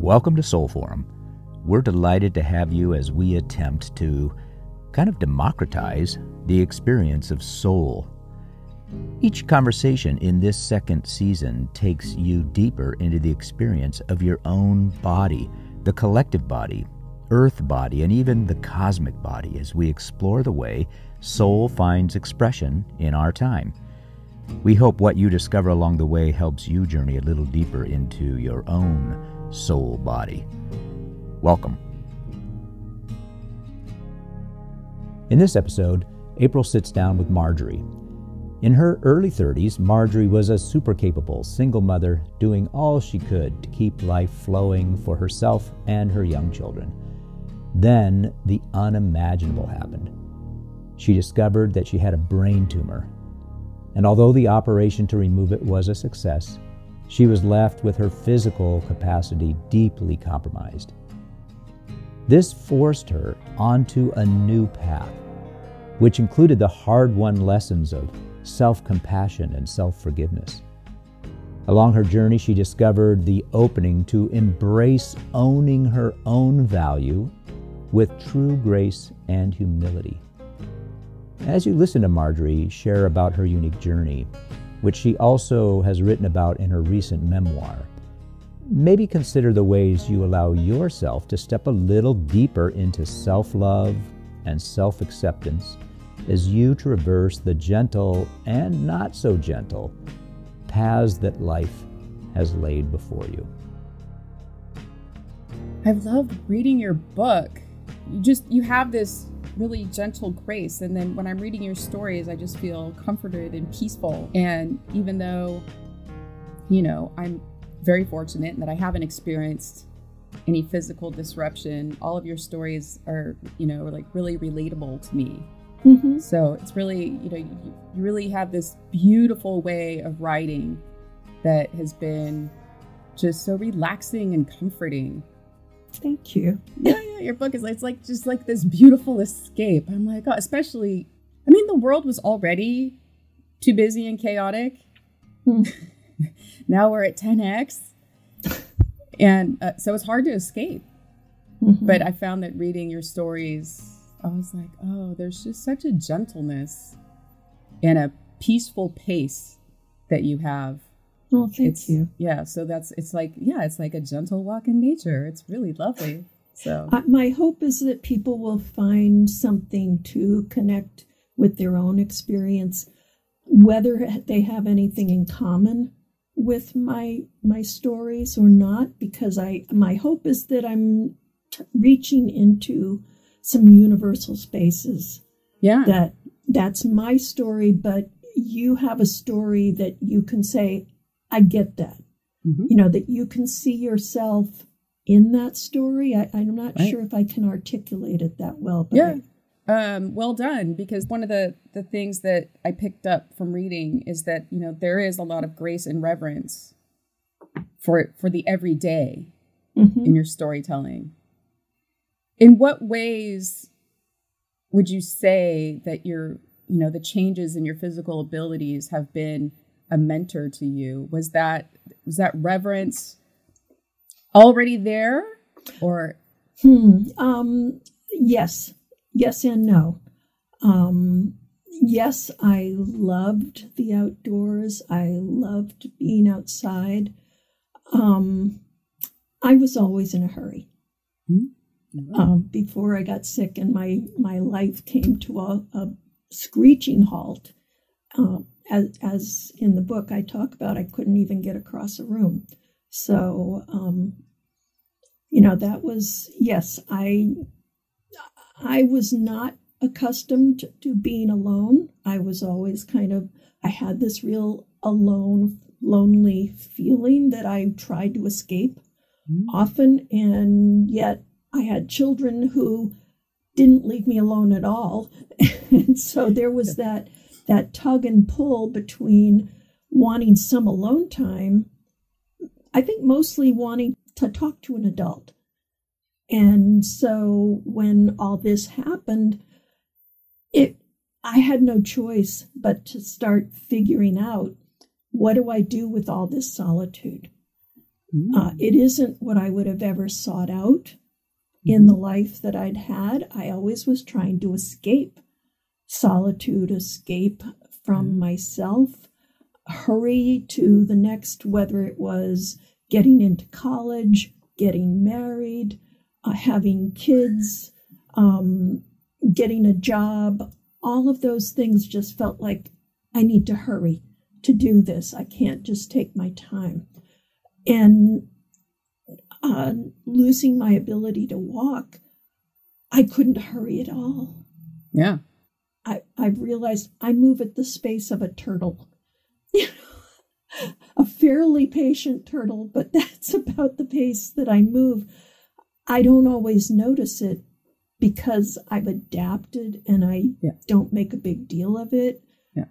Welcome to Soul Forum. We're delighted to have you as we attempt to kind of democratize the experience of soul. Each conversation in this second season takes you deeper into the experience of your own body, the collective body, earth body, and even the cosmic body as we explore the way soul finds expression in our time. We hope what you discover along the way helps you journey a little deeper into your own soul body. Welcome. In this episode, April sits down with Marjorie. In her early 30s, Marjorie was a super capable single mother doing all she could to keep life flowing for herself and her young children. Then the unimaginable happened. She discovered that she had a brain tumor and although the operation to remove it was a success, she was left with her physical capacity deeply compromised. This forced her onto a new path, which included the hard won lessons of self compassion and self forgiveness. Along her journey, she discovered the opening to embrace owning her own value with true grace and humility. As you listen to Marjorie share about her unique journey, which she also has written about in her recent memoir, maybe consider the ways you allow yourself to step a little deeper into self love and self acceptance as you traverse the gentle and not so gentle paths that life has laid before you. I've loved reading your book. You just you have this really gentle grace. And then when I'm reading your stories, I just feel comforted and peaceful. And even though, you know, I'm very fortunate in that I haven't experienced any physical disruption, all of your stories are, you know, like really relatable to me. Mm-hmm. So it's really, you know, you, you really have this beautiful way of writing that has been just so relaxing and comforting. Thank you. Yeah, yeah. Your book is like, it's like just like this beautiful escape. I'm like, oh, especially, I mean, the world was already too busy and chaotic. Hmm. now we're at 10x. And uh, so it's hard to escape. Mm-hmm. But I found that reading your stories, I was like, oh, there's just such a gentleness and a peaceful pace that you have Oh, thank it's, you. Yeah, so that's it's like yeah, it's like a gentle walk in nature. It's really lovely. So uh, my hope is that people will find something to connect with their own experience, whether they have anything in common with my my stories or not. Because I my hope is that I'm t- reaching into some universal spaces. Yeah, that that's my story, but you have a story that you can say I get that. Mm-hmm. You know, that you can see yourself in that story. I, am not right. sure if I can articulate it that well. But yeah. Um, well done. Because one of the, the things that I picked up from reading is that, you know, there is a lot of grace and reverence for for the everyday mm-hmm. in your storytelling. In what ways would you say that your, you know, the changes in your physical abilities have been a mentor to you? Was that was that reverence already there, or? Hmm. Um, yes, yes, and no. Um, yes, I loved the outdoors. I loved being outside. Um, I was always in a hurry. Mm-hmm. Um, before I got sick and my my life came to a, a screeching halt. Um, as, as in the book I talk about, I couldn't even get across a room. So, um, you know, that was yes, I I was not accustomed to, being alone. I was always kind of I had this real alone, lonely feeling that I tried to escape mm-hmm. often, and yet I had children who didn't leave me alone at all. and so there was that that tug and pull between wanting some alone time, I think mostly wanting to talk to an adult. And so when all this happened, it I had no choice but to start figuring out what do I do with all this solitude? Mm. Uh, it isn't what I would have ever sought out in the life that I'd had. I always was trying to escape solitude, escape from mm. myself, hurry to the next, whether it was getting into college, getting married, uh, having kids, um, getting a job. All of those things just felt like I need to hurry to do this. I can't just take my time. And uh, losing my ability to walk, I couldn't hurry at all. Yeah. I, I've realized I move at the space of a turtle. a fairly patient turtle, but that's about the pace that I move. I don't always notice it because I've adapted and I yeah. don't make a big deal of it. Yeah.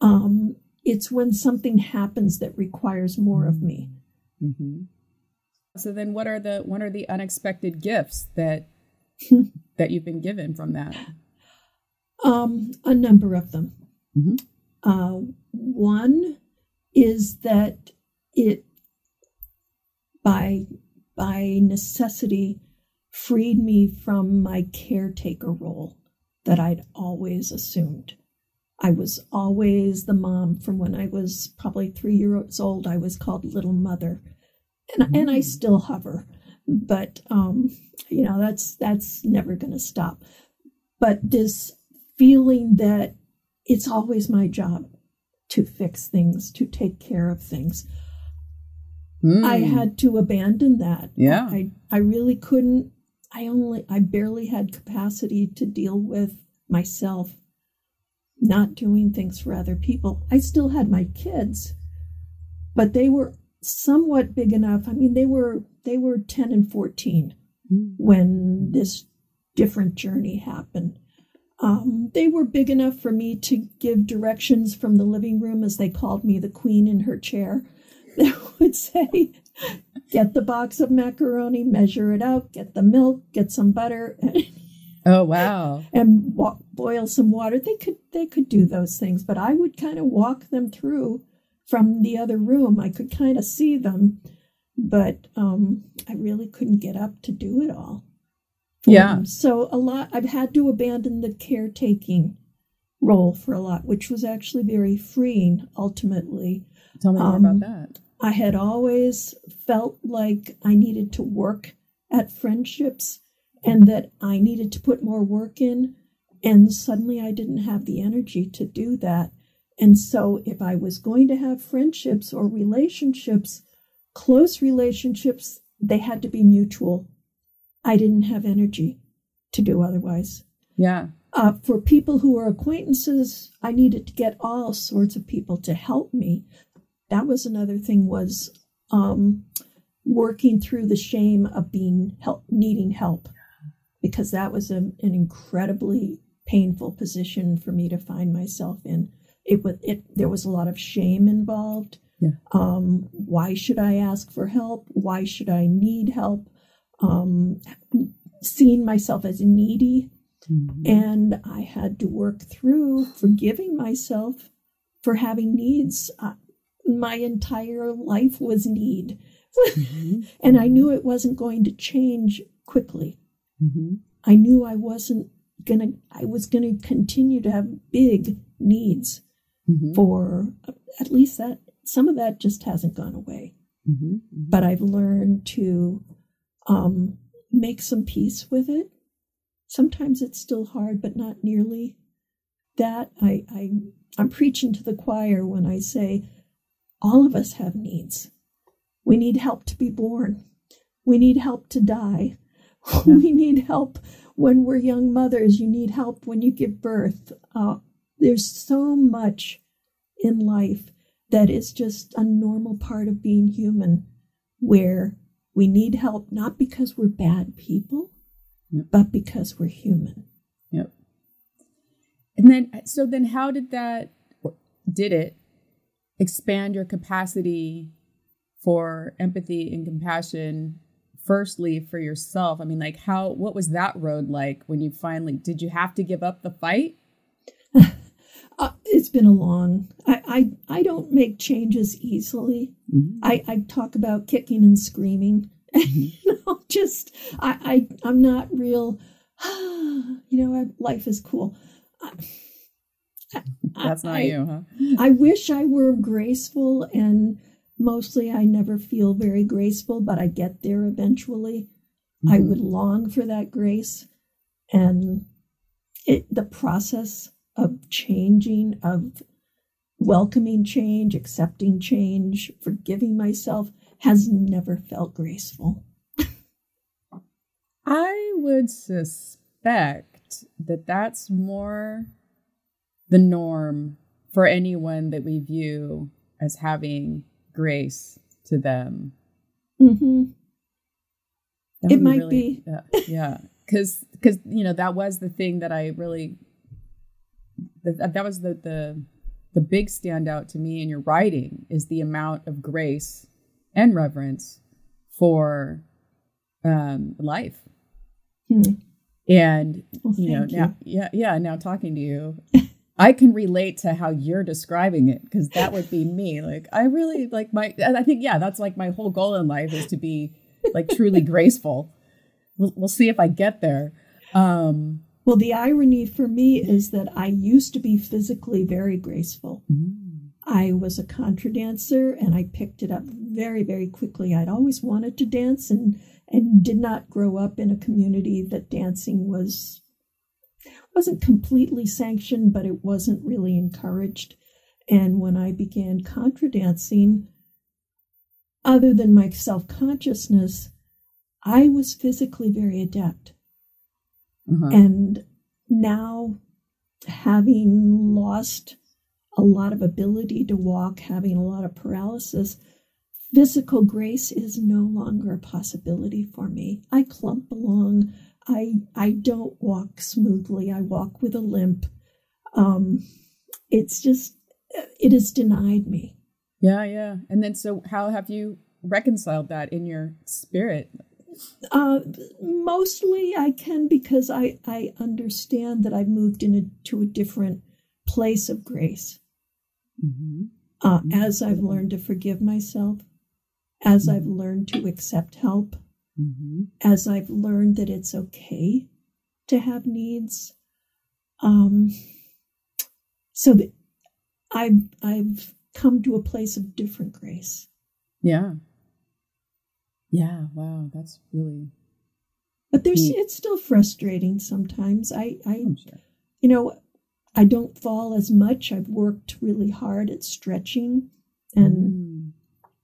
Um, it's when something happens that requires more of me. Mm-hmm. So then, what are the what are the unexpected gifts that that you've been given from that? Um, a number of them. Mm-hmm. Uh, one is that it by by necessity freed me from my caretaker role that I'd always assumed. I was always the mom from when I was probably three years old. I was called Little Mother, and mm-hmm. and I still hover, but um, you know that's that's never going to stop. But this feeling that it's always my job to fix things, to take care of things. Mm. I had to abandon that. Yeah. I, I really couldn't, I only, I barely had capacity to deal with myself not doing things for other people. I still had my kids, but they were somewhat big enough. I mean, they were, they were 10 and 14 mm. when this different journey happened. Um, they were big enough for me to give directions from the living room, as they called me the queen in her chair. They would say, Get the box of macaroni, measure it out, get the milk, get some butter. oh wow! And boil some water. They could they could do those things, but I would kind of walk them through from the other room. I could kind of see them, but um, I really couldn't get up to do it all. Yeah. Um, so a lot, I've had to abandon the caretaking role for a lot, which was actually very freeing ultimately. Tell me more um, about that. I had always felt like I needed to work at friendships and that I needed to put more work in. And suddenly I didn't have the energy to do that. And so if I was going to have friendships or relationships, close relationships, they had to be mutual. I didn't have energy to do otherwise. Yeah. Uh, for people who are acquaintances, I needed to get all sorts of people to help me. That was another thing was um, working through the shame of being help, needing help, because that was a, an incredibly painful position for me to find myself in. It was it. There was a lot of shame involved. Yeah. Um, why should I ask for help? Why should I need help? Um, seeing myself as needy. Mm-hmm. And I had to work through forgiving myself for having needs. Uh, my entire life was need. Mm-hmm. and I knew it wasn't going to change quickly. Mm-hmm. I knew I wasn't gonna, I was gonna continue to have big needs mm-hmm. for at least that, some of that just hasn't gone away. Mm-hmm. But I've learned to um, make some peace with it. Sometimes it's still hard, but not nearly that. I, I I'm preaching to the choir when I say all of us have needs. We need help to be born. We need help to die. we need help when we're young mothers. You need help when you give birth. Uh, there's so much in life that is just a normal part of being human where we need help not because we're bad people, yep. but because we're human. Yep. And then, so then, how did that, did it expand your capacity for empathy and compassion? Firstly, for yourself. I mean, like, how, what was that road like when you finally, did you have to give up the fight? Uh, it's been a long. I, I I don't make changes easily. Mm-hmm. I I talk about kicking and screaming. Mm-hmm. you know, just I I I'm not real. you know, life is cool. I, That's not I, you, huh? I wish I were graceful, and mostly I never feel very graceful, but I get there eventually. Mm-hmm. I would long for that grace, and it the process of changing, of welcoming change, accepting change, forgiving myself has never felt graceful. I would suspect that that's more the norm for anyone that we view as having grace to them. Mm-hmm. It might really, be. yeah. Because, because, you know, that was the thing that I really, that, that was the, the, the big standout to me in your writing is the amount of grace and reverence for um, life. Hmm. And well, you know, you. yeah, yeah, now talking to you, I can relate to how you're describing it because that would be me. Like I really like my I think yeah, that's like my whole goal in life is to be like truly graceful. We'll, we'll see if I get there. Um well, the irony for me is that I used to be physically very graceful. Mm. I was a contra dancer and I picked it up very, very quickly. I'd always wanted to dance and and did not grow up in a community that dancing was wasn't completely sanctioned, but it wasn't really encouraged. And when I began contra dancing, other than my self consciousness, I was physically very adept. Uh-huh. And now, having lost a lot of ability to walk, having a lot of paralysis, physical grace is no longer a possibility for me. I clump along. I I don't walk smoothly. I walk with a limp. Um, it's just it has denied me. Yeah, yeah. And then so how have you reconciled that in your spirit? Uh, mostly I can because I I understand that I've moved into a, a different place of grace. Mm-hmm. Uh, mm-hmm. As I've learned to forgive myself, as mm-hmm. I've learned to accept help, mm-hmm. as I've learned that it's okay to have needs. Um, so that I've I've come to a place of different grace. Yeah. Yeah. Wow. That's really. But there's neat. it's still frustrating sometimes. I I sure. you know I don't fall as much. I've worked really hard at stretching and mm.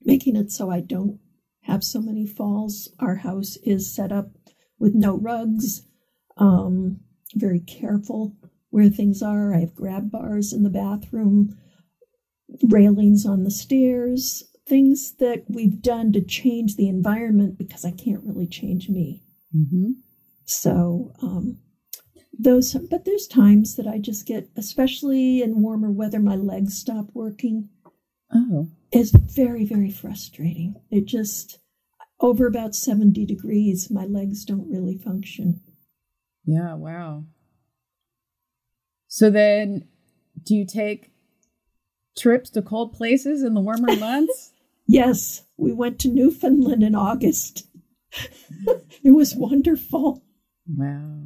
making it so I don't have so many falls. Our house is set up with no rugs, um, very careful where things are. I have grab bars in the bathroom, railings on the stairs, things that we've done to change the environment because I can't really change me. Mm-hmm. So, um, those, but there's times that I just get, especially in warmer weather, my legs stop working. Oh is very, very frustrating. It just, over about 70 degrees, my legs don't really function. Yeah, wow. So then, do you take trips to cold places in the warmer months? yes, we went to Newfoundland in August. it was wonderful. Wow.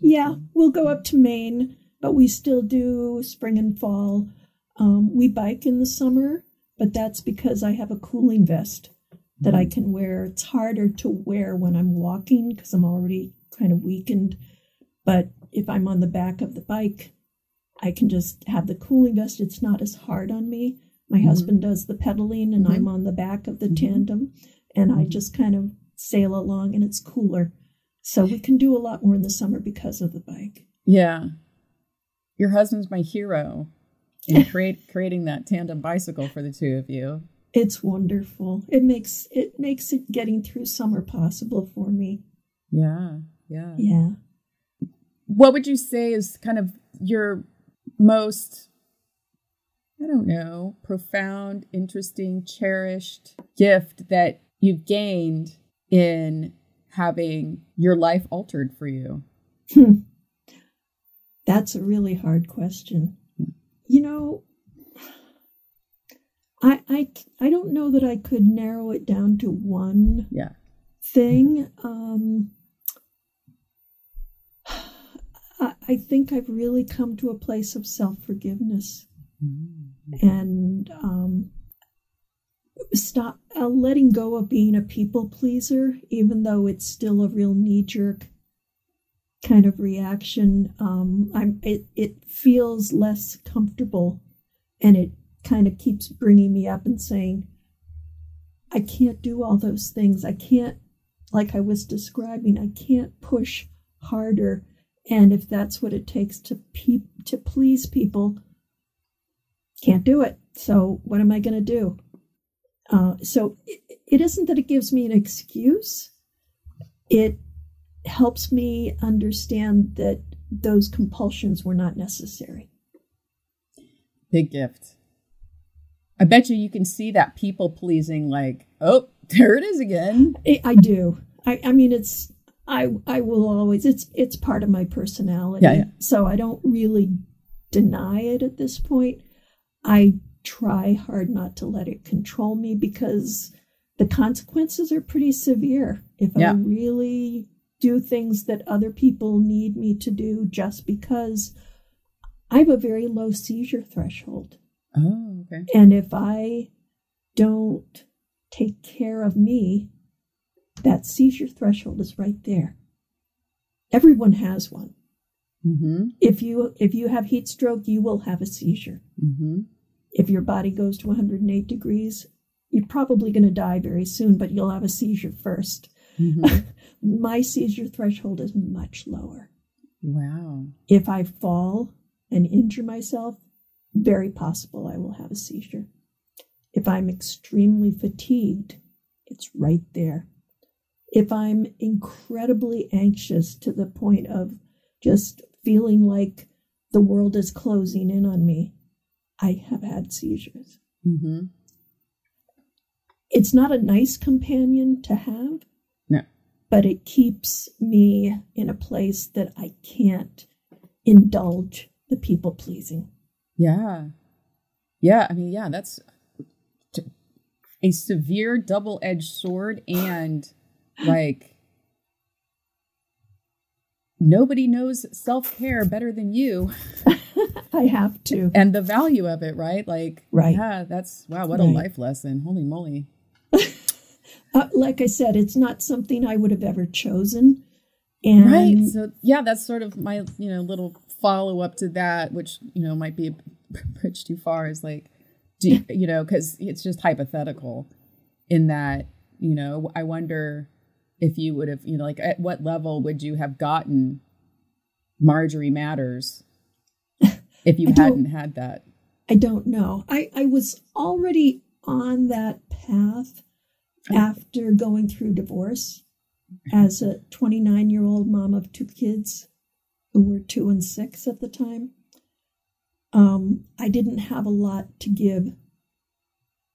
Yeah, we'll go up to Maine, but we still do spring and fall. Um, we bike in the summer but that's because I have a cooling vest that I mm. can wear. It's harder to wear when I'm walking because I'm already kind of weakened. But if I'm on the back of the bike, I can just have the cooling vest. It's not as hard on me. My mm-hmm. husband does the pedaling, and mm-hmm. I'm on the back of the mm-hmm. tandem, and I just kind of sail along, and it's cooler. So we can do a lot more in the summer because of the bike. Yeah. Your husband's my hero in create, creating that tandem bicycle for the two of you. It's wonderful. It makes it makes it getting through summer possible for me. Yeah, yeah. Yeah. What would you say is kind of your most I don't know, profound, interesting, cherished gift that you've gained in having your life altered for you? Hmm. That's a really hard question. you know, I, I, I don't know that I could narrow it down to one Yeah. thing. Um, I, I think I've really come to a place of self forgiveness and um, stop uh, letting go of being a people pleaser, even though it's still a real knee jerk kind of reaction. Um, I'm it, it feels less comfortable, and it kind of keeps bringing me up and saying, I can't do all those things. I can't, like I was describing, I can't push harder. And if that's what it takes to pe- to please people, can't do it. So what am I going to do? Uh, so it, it isn't that it gives me an excuse. It helps me understand that those compulsions were not necessary. Big gift. I bet you you can see that people pleasing, like, oh, there it is again. I, I do. I, I mean, it's I I will always. It's it's part of my personality. Yeah, yeah. So I don't really deny it at this point. I try hard not to let it control me because the consequences are pretty severe if Yeah. I really do things that other people need me to do just because I have a very low seizure threshold. Oh, okay. And if I don't take care of me, that seizure threshold is right there. Everyone has one. Mm-hmm. If you if you have heat stroke, you will have a seizure. Mm-hmm. If your body goes to 108 degrees, you're probably going to die very soon, but you'll have a seizure first. Mm-hmm. My seizure threshold is much lower. wow. If I fall and injure myself, very possible I will have a seizure. If I'm extremely fatigued, it's right there. If I'm incredibly anxious to the point of just feeling like the world is closing in on me, I have had seizures. Mm-hmm. It's not a nice companion to have, No. but it keeps me in a place that I can't indulge the people pleasing. Yeah. Yeah. I mean, yeah, that's a severe double edged sword. And like, nobody knows self care better than you I have to. and the value of it, right? Like, Right. Yeah, that's wow. What a life lesson. Holy moly. Uh, like I said, it's not something I would have ever chosen. And right. So, yeah, that's sort of my, you know, little follow up to that, which, you know, might be a bridge too far is like, do you, you know, because it's just hypothetical in that, you know, I wonder if you would have, you know, like at what level would you have gotten Marjorie Matters if you hadn't had that? I don't know. I, I was already on that path after going through divorce as a 29 year old mom of two kids who were two and six at the time. Um, I didn't have a lot to give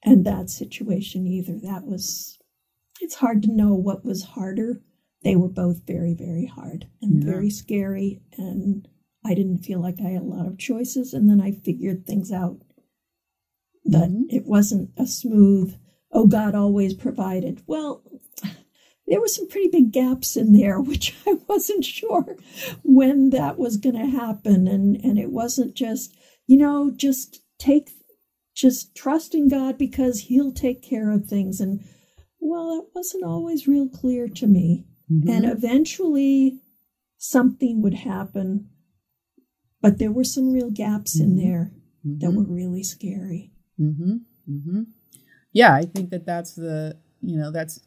in that situation either. That was, it's hard to know what was harder. They were both very, very hard and Yeah. very scary. And I didn't feel like I had a lot of choices. And then I figured things out. But Mhm. it wasn't a smooth, oh, God always provided. Well, there were some pretty big gaps in there, which I wasn't sure when that was going to happen. And, and it wasn't just, you know, just take, just trust in God because He'll take care of things. And well, that wasn't always real clear to me. Mm-hmm. And eventually something would happen. But there were some real gaps in Mhm. there that Mhm. were really scary. Mm-hmm. Mm-hmm. Yeah, I think that that's the you know that's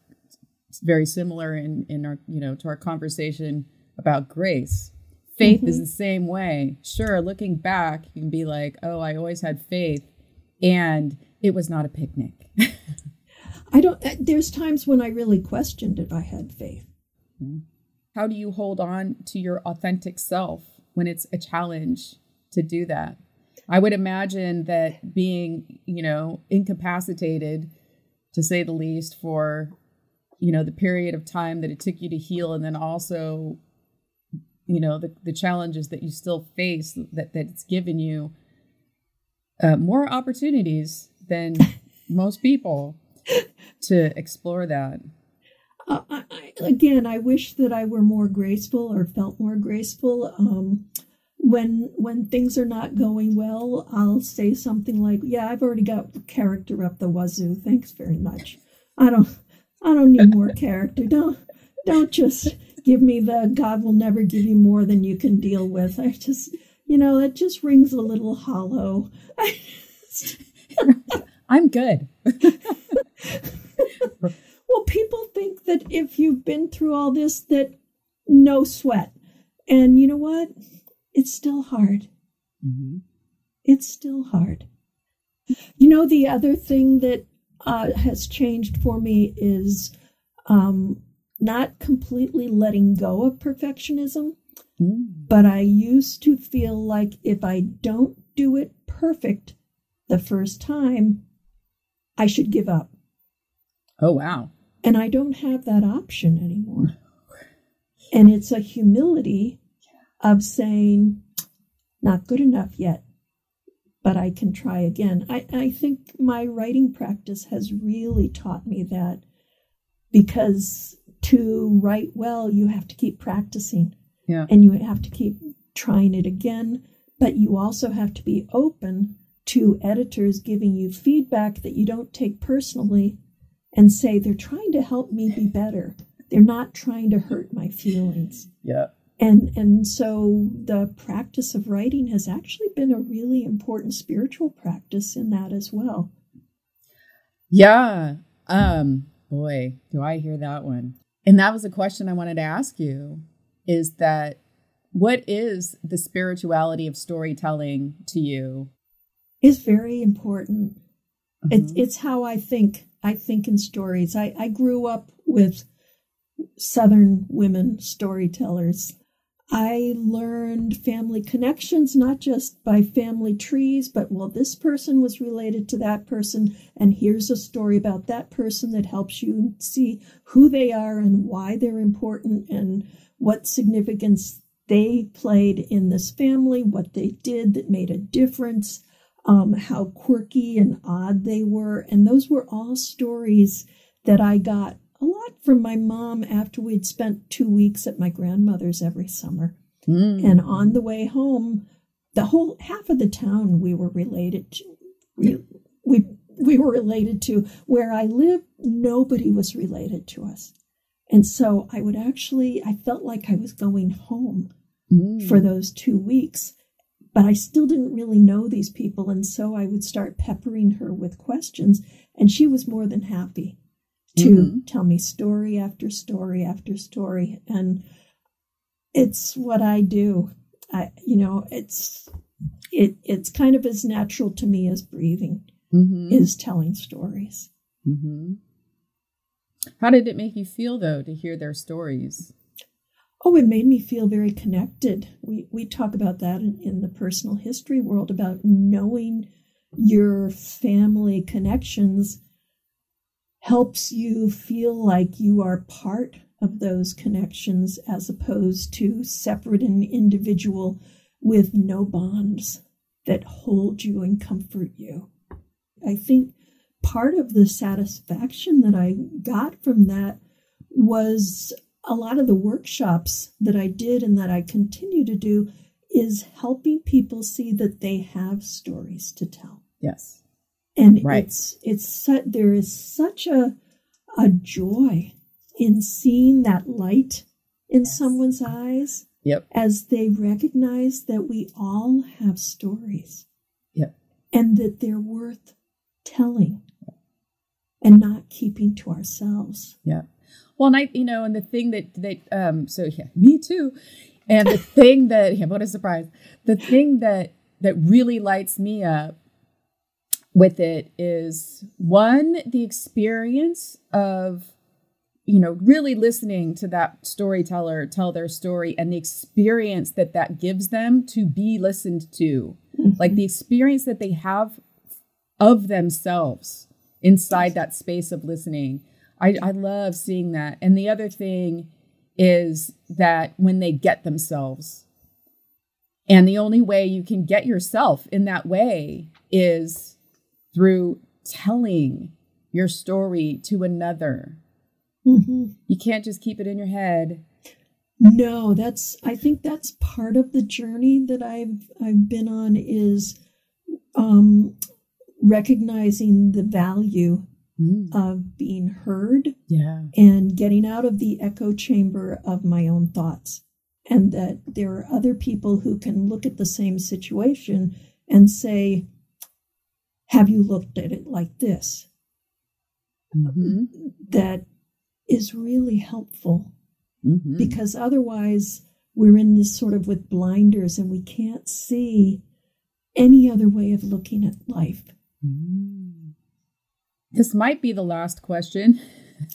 very similar in in our you know to our conversation about grace. Faith is the same way. Sure, looking back, you can be like, "Oh, I always had faith," and it was not a picnic. I don't, uh, there's times when I really questioned if I had faith. How do you hold on to your authentic self when it's a challenge to do that? I would imagine that being, you know, incapacitated, to say the least, for, you know, the period of time that it took you to heal, and then also, you know, the, the challenges that you still face that, that it's given you, uh, more opportunities than most people to explore that. Uh, I, again, I wish that I were more graceful or felt more graceful. Um, when when things are not going well, I'll say something like, "Yeah, I've already got character up the wazoo. Thanks very much. I don't I don't need more character. Don't don't just give me the God will never give you more than you can deal with. I just you know it just rings a little hollow. I'm good. well, people think that if you've been through all this, that no sweat. And you know what? It's still hard. Mm-hmm. It's still hard. You know, the other thing that uh, has changed for me is um, not completely letting go of perfectionism. Mm. But I used to feel like if I don't do it perfect the first time, I should give up. Oh, wow. And I don't have that option anymore. And it's a humility of saying, not good enough yet, but I can try again. I, I think my writing practice has really taught me that because to write well, you have to keep practicing. Yeah. And you have to keep trying it again, but you also have to be open to editors giving you feedback that you don't take personally and say they're trying to help me be better. They're not trying to hurt my feelings. Yeah. And and so the practice of writing has actually been a really important spiritual practice in that as well. Yeah. Um boy, do I hear that one. And that was a question I wanted to ask you is that what is the spirituality of storytelling to you? Is very important. Mm-hmm. It's it's how I think. I think in stories. I, I grew up with Southern women storytellers. I learned family connections, not just by family trees, but well, this person was related to that person, and here's a story about that person that helps you see who they are and why they're important and what significance they played in this family, what they did that made a difference, um, how quirky and odd they were. And those were all stories that I got a lot from my mom after we'd spent two weeks at my grandmother's every summer. Mm. And on the way home, the whole half of the town we were related to. We, we, we were related to. Where I lived, nobody was related to us. And so I would actually, I felt like I was going home mm. for those two weeks, but I still didn't really know these people. And so I would start peppering her with questions, and she was more than happy to mm-hmm. tell me story after story after story and it's what i do i you know it's it it's kind of as natural to me as breathing mm-hmm. is telling stories mm-hmm. how did it make you feel though to hear their stories oh it made me feel very connected we we talk about that in, in the personal history world about knowing your family connections helps you feel like you are part of those connections as opposed to separate and individual with no bonds that hold you and comfort you. I think part of the satisfaction that I got from that was a lot of the workshops that I did and that I continue to do is helping people see that they have stories to tell. Yes and right. it's it's su- there is such a a joy in seeing that light in yes. someone's eyes yep as they recognize that we all have stories yep and that they're worth telling and not keeping to ourselves yeah well and i you know and the thing that that um so yeah me too and the thing that yeah, what a surprise the thing that that really lights me up with it is one, the experience of, you know, really listening to that storyteller tell their story and the experience that that gives them to be listened to, mm-hmm. like the experience that they have of themselves inside that space of listening. I, I love seeing that. And the other thing is that when they get themselves, and the only way you can get yourself in that way is through telling your story to another. Mm-hmm. You can't just keep it in your head. No, that's I think that's part of the journey that I've I've been on is um recognizing the value Mm. of being heard Yeah. and getting out of the echo chamber of my own thoughts. And that there are other people who can look at the same situation and say, Have you looked at it like this? hmm That is really helpful hmm because otherwise we're in this sort of with blinders and we can't see any other way of looking at life. Mm. This might be the last question.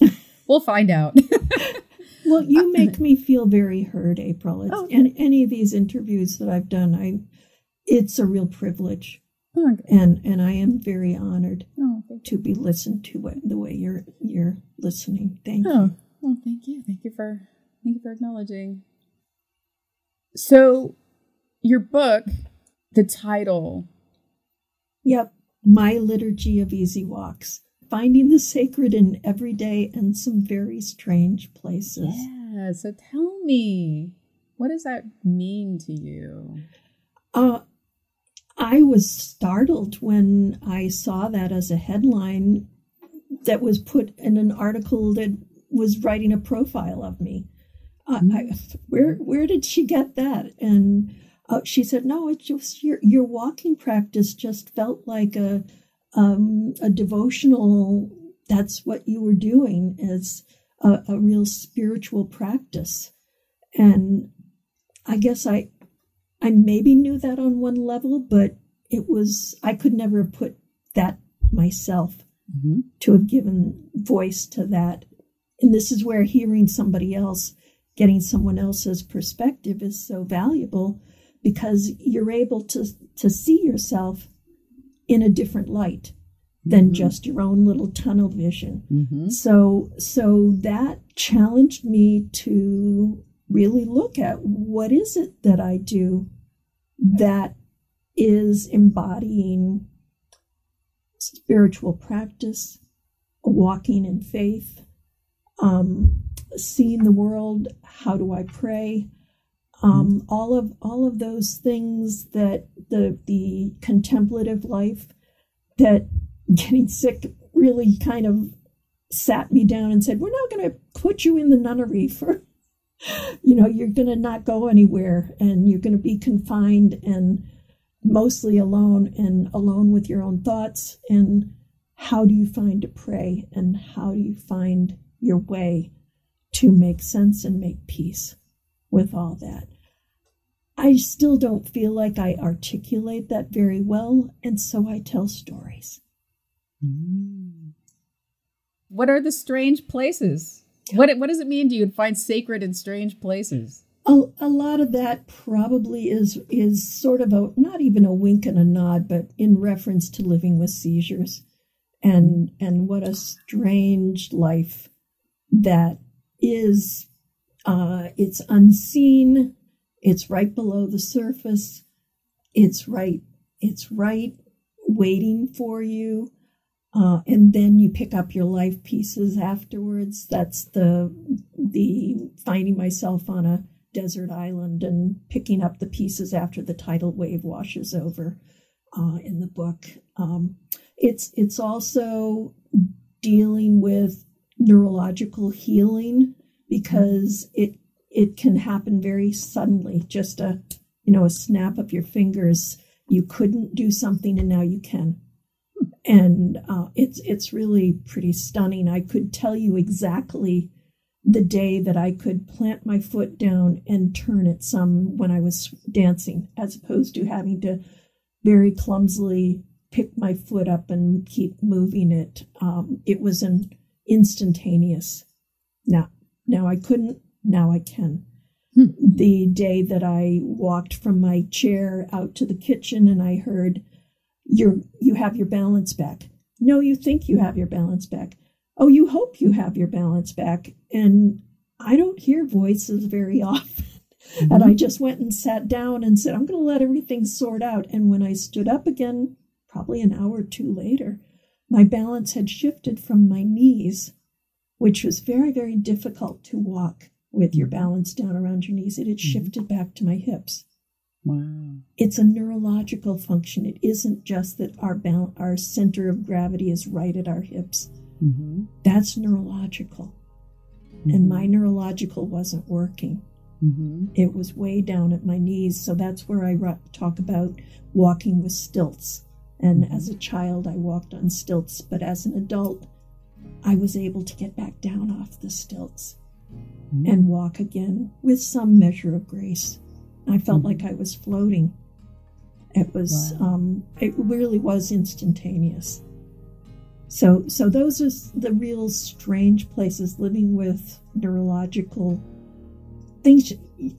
we'll find out. Well, you make me feel very heard, April. It's, Oh. and any of these interviews that I've done, I it's a real privilege, oh, okay. and and I am very honored Oh, to be listened to it the way you're you're listening. Thank Oh, you. well, thank you. Thank you for thank you for acknowledging. So, your book, the title, Yep, my liturgy of easy walks, finding the sacred in everyday and some very strange places. yeah. So tell me, what does that mean to you? Uh, I was startled when I saw that as a headline that was put in an article that was writing a profile of me. Uh, I, where where did she get that? And uh, she said, "No, it's just your your walking practice just felt like a um, a devotional. That's what you were doing as a, a real spiritual practice." And I guess I I maybe knew that on one level, but it was I could never have put that myself Mm-hmm. to have given voice to that. And this is where hearing somebody else, getting someone else's perspective is so valuable because you're able to to see yourself in a different light than Mhm. just your own little tunnel vision. Mm-hmm. So so that challenged me to really look at what is it that I do that is embodying spiritual practice, walking in faith, um, seeing the world. How do I pray? Um, all of all of those things that the the contemplative life that getting sick really kind of sat me down and said, "We're not going to put you in the nunnery for." You know, you're going to not go anywhere and you're going to be confined and mostly alone and alone with your own thoughts. And how do you find to pray and how do you find your way to make sense and make peace with all that? I still don't feel like I articulate that very well, and so I tell stories. Mm. What are the strange places? What what does it mean to you to find sacred in strange places? A, a lot of that probably is is sort of a not even a wink and a nod, but in reference to living with seizures, and and what a strange life that is. Uh, it's unseen. It's right below the surface. It's right. It's right waiting for you. Uh, and then you pick up your life pieces afterwards. That's the the finding myself on a desert island and picking up the pieces after the tidal wave washes over uh, in the book. Um, it's it's also dealing with neurological healing because it it can happen very suddenly. Just a you know a snap of your fingers. You couldn't do something and now you can and uh, it's it's really pretty stunning. I could tell you exactly the day that I could plant my foot down and turn it some when I was dancing, as opposed to having to very clumsily pick my foot up and keep moving it. Um, it was an instantaneous. Now, now I couldn't. Now I can. Hmm. The day that I walked from my chair out to the kitchen and I heard you're you have your balance back. No, you think you have your balance back. Oh, you hope you have your balance back. And I don't hear voices very often. And I just went and sat down and said, I'm going to let everything sort out. And when I stood up again, probably an hour or two later, my balance had shifted from my knees, which was very, very difficult to walk with your balance down around your knees. It had shifted back to my hips. Wow. It's a neurological function. It isn't just that our bal- our center of gravity is right at our hips. Mm-hmm. That's neurological. And my neurological wasn't working. Mm-hmm. It was way down at my knees. So that's where I talk about walking with stilts. And as a child, I walked on stilts, but as an adult, I was able to get back down off the stilts and walk again with some measure of grace. I felt like I was floating. It was, Wow. um, it really was instantaneous. So, so those are the real strange places living with neurological things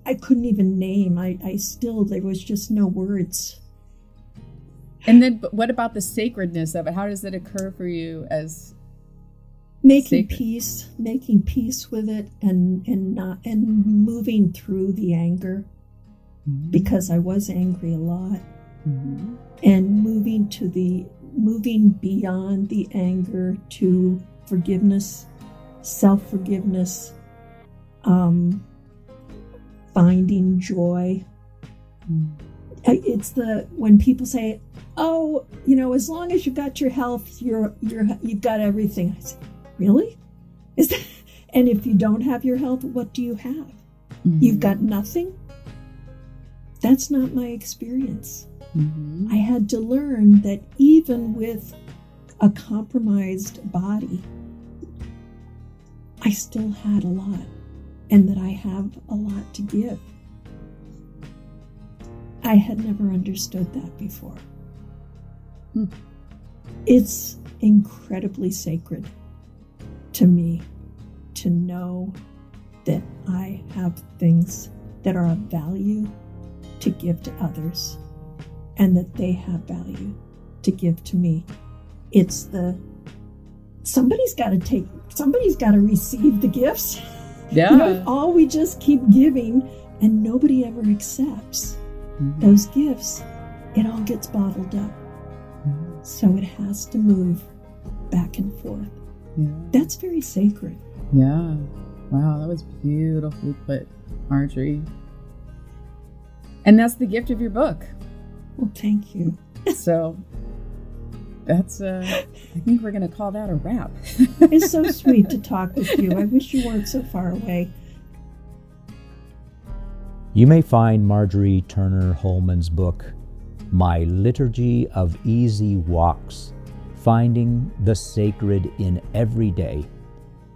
I couldn't even name. I, I still, there was just no words. And then, but what about the sacredness of it? How does it occur for you as Making peace, making peace with it and, and not, and moving through the anger because I was angry a lot Mhm. and moving to the, moving beyond the anger to forgiveness, self forgiveness, um, finding joy. I- It's the when people say, "Oh, you know, as long as you've got your health, you're you're you've got everything." I say, "Really? Is that?" And if you don't have your health, what do you have? You've got nothing. That's not my experience. Mhm. I had to learn that even with a compromised body, I still had a lot and that I have a lot to give. I had never understood that before. Hmm. It's incredibly sacred to me to know that I have things that are of value to give to others and that they have value to give to me. It's the somebody's got to take, somebody's got to receive the gifts. Yeah. You know, all we just keep giving and nobody ever accepts Mhm. those gifts, it all gets bottled up. Mhm. So it has to move back and forth. Yeah. That's very sacred. Yeah. Wow, that was beautifully put, Marjorie. And that's the gift of your book. Well, thank you. So that's uh I think we're gonna call that a wrap. It's so sweet to talk with you. I wish you weren't so far away. You may find Marjorie Turner Hollman's book, My Liturgy of Easy Walks Finding the Sacred in Every Day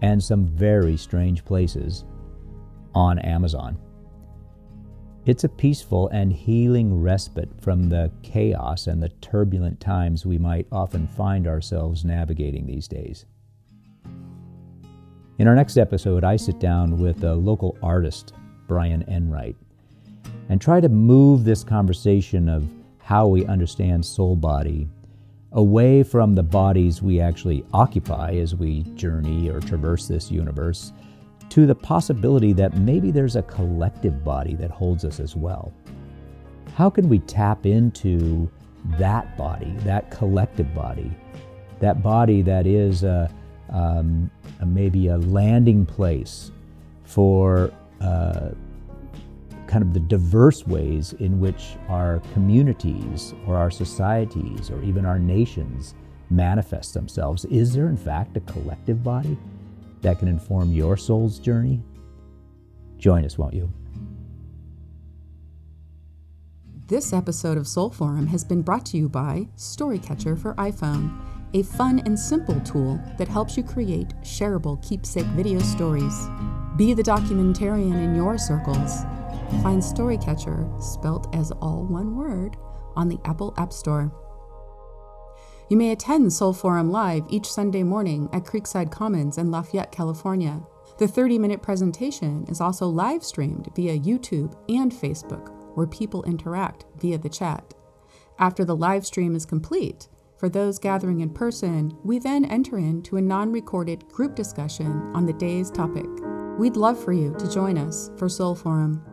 and Some Very Strange Places, on Amazon. It's a peaceful and healing respite from the chaos and the turbulent times we might often find ourselves navigating these days. In our next episode, I sit down with a local artist, Brian Enright, and try to move this conversation of how we understand soul body away from the bodies we actually occupy as we journey or traverse this universe to the possibility that maybe there's a collective body that holds us as well. How can we tap into that body, that collective body, that body that is a, um, a- maybe a landing place for uh, kind of the diverse ways in which our communities or our societies or even our nations manifest themselves? Is there, in fact, a collective body that can inform your soul's journey? Join us, won't you? This episode of Soul Forum has been brought to you by Storycatcher for iPhone, a fun and simple tool that helps you create shareable keepsake video stories. Be the documentarian in your circles. Find Storycatcher, spelt as all one word, on the Apple App Store. You may attend Soul Forum Live each Sunday morning at Creekside Commons in Lafayette, California. The 30 minute presentation is also live streamed via YouTube and Facebook, where people interact via the chat. After the live stream is complete, for those gathering in person, we then enter into a non recorded group discussion on the day's topic. We'd love for you to join us for Soul Forum.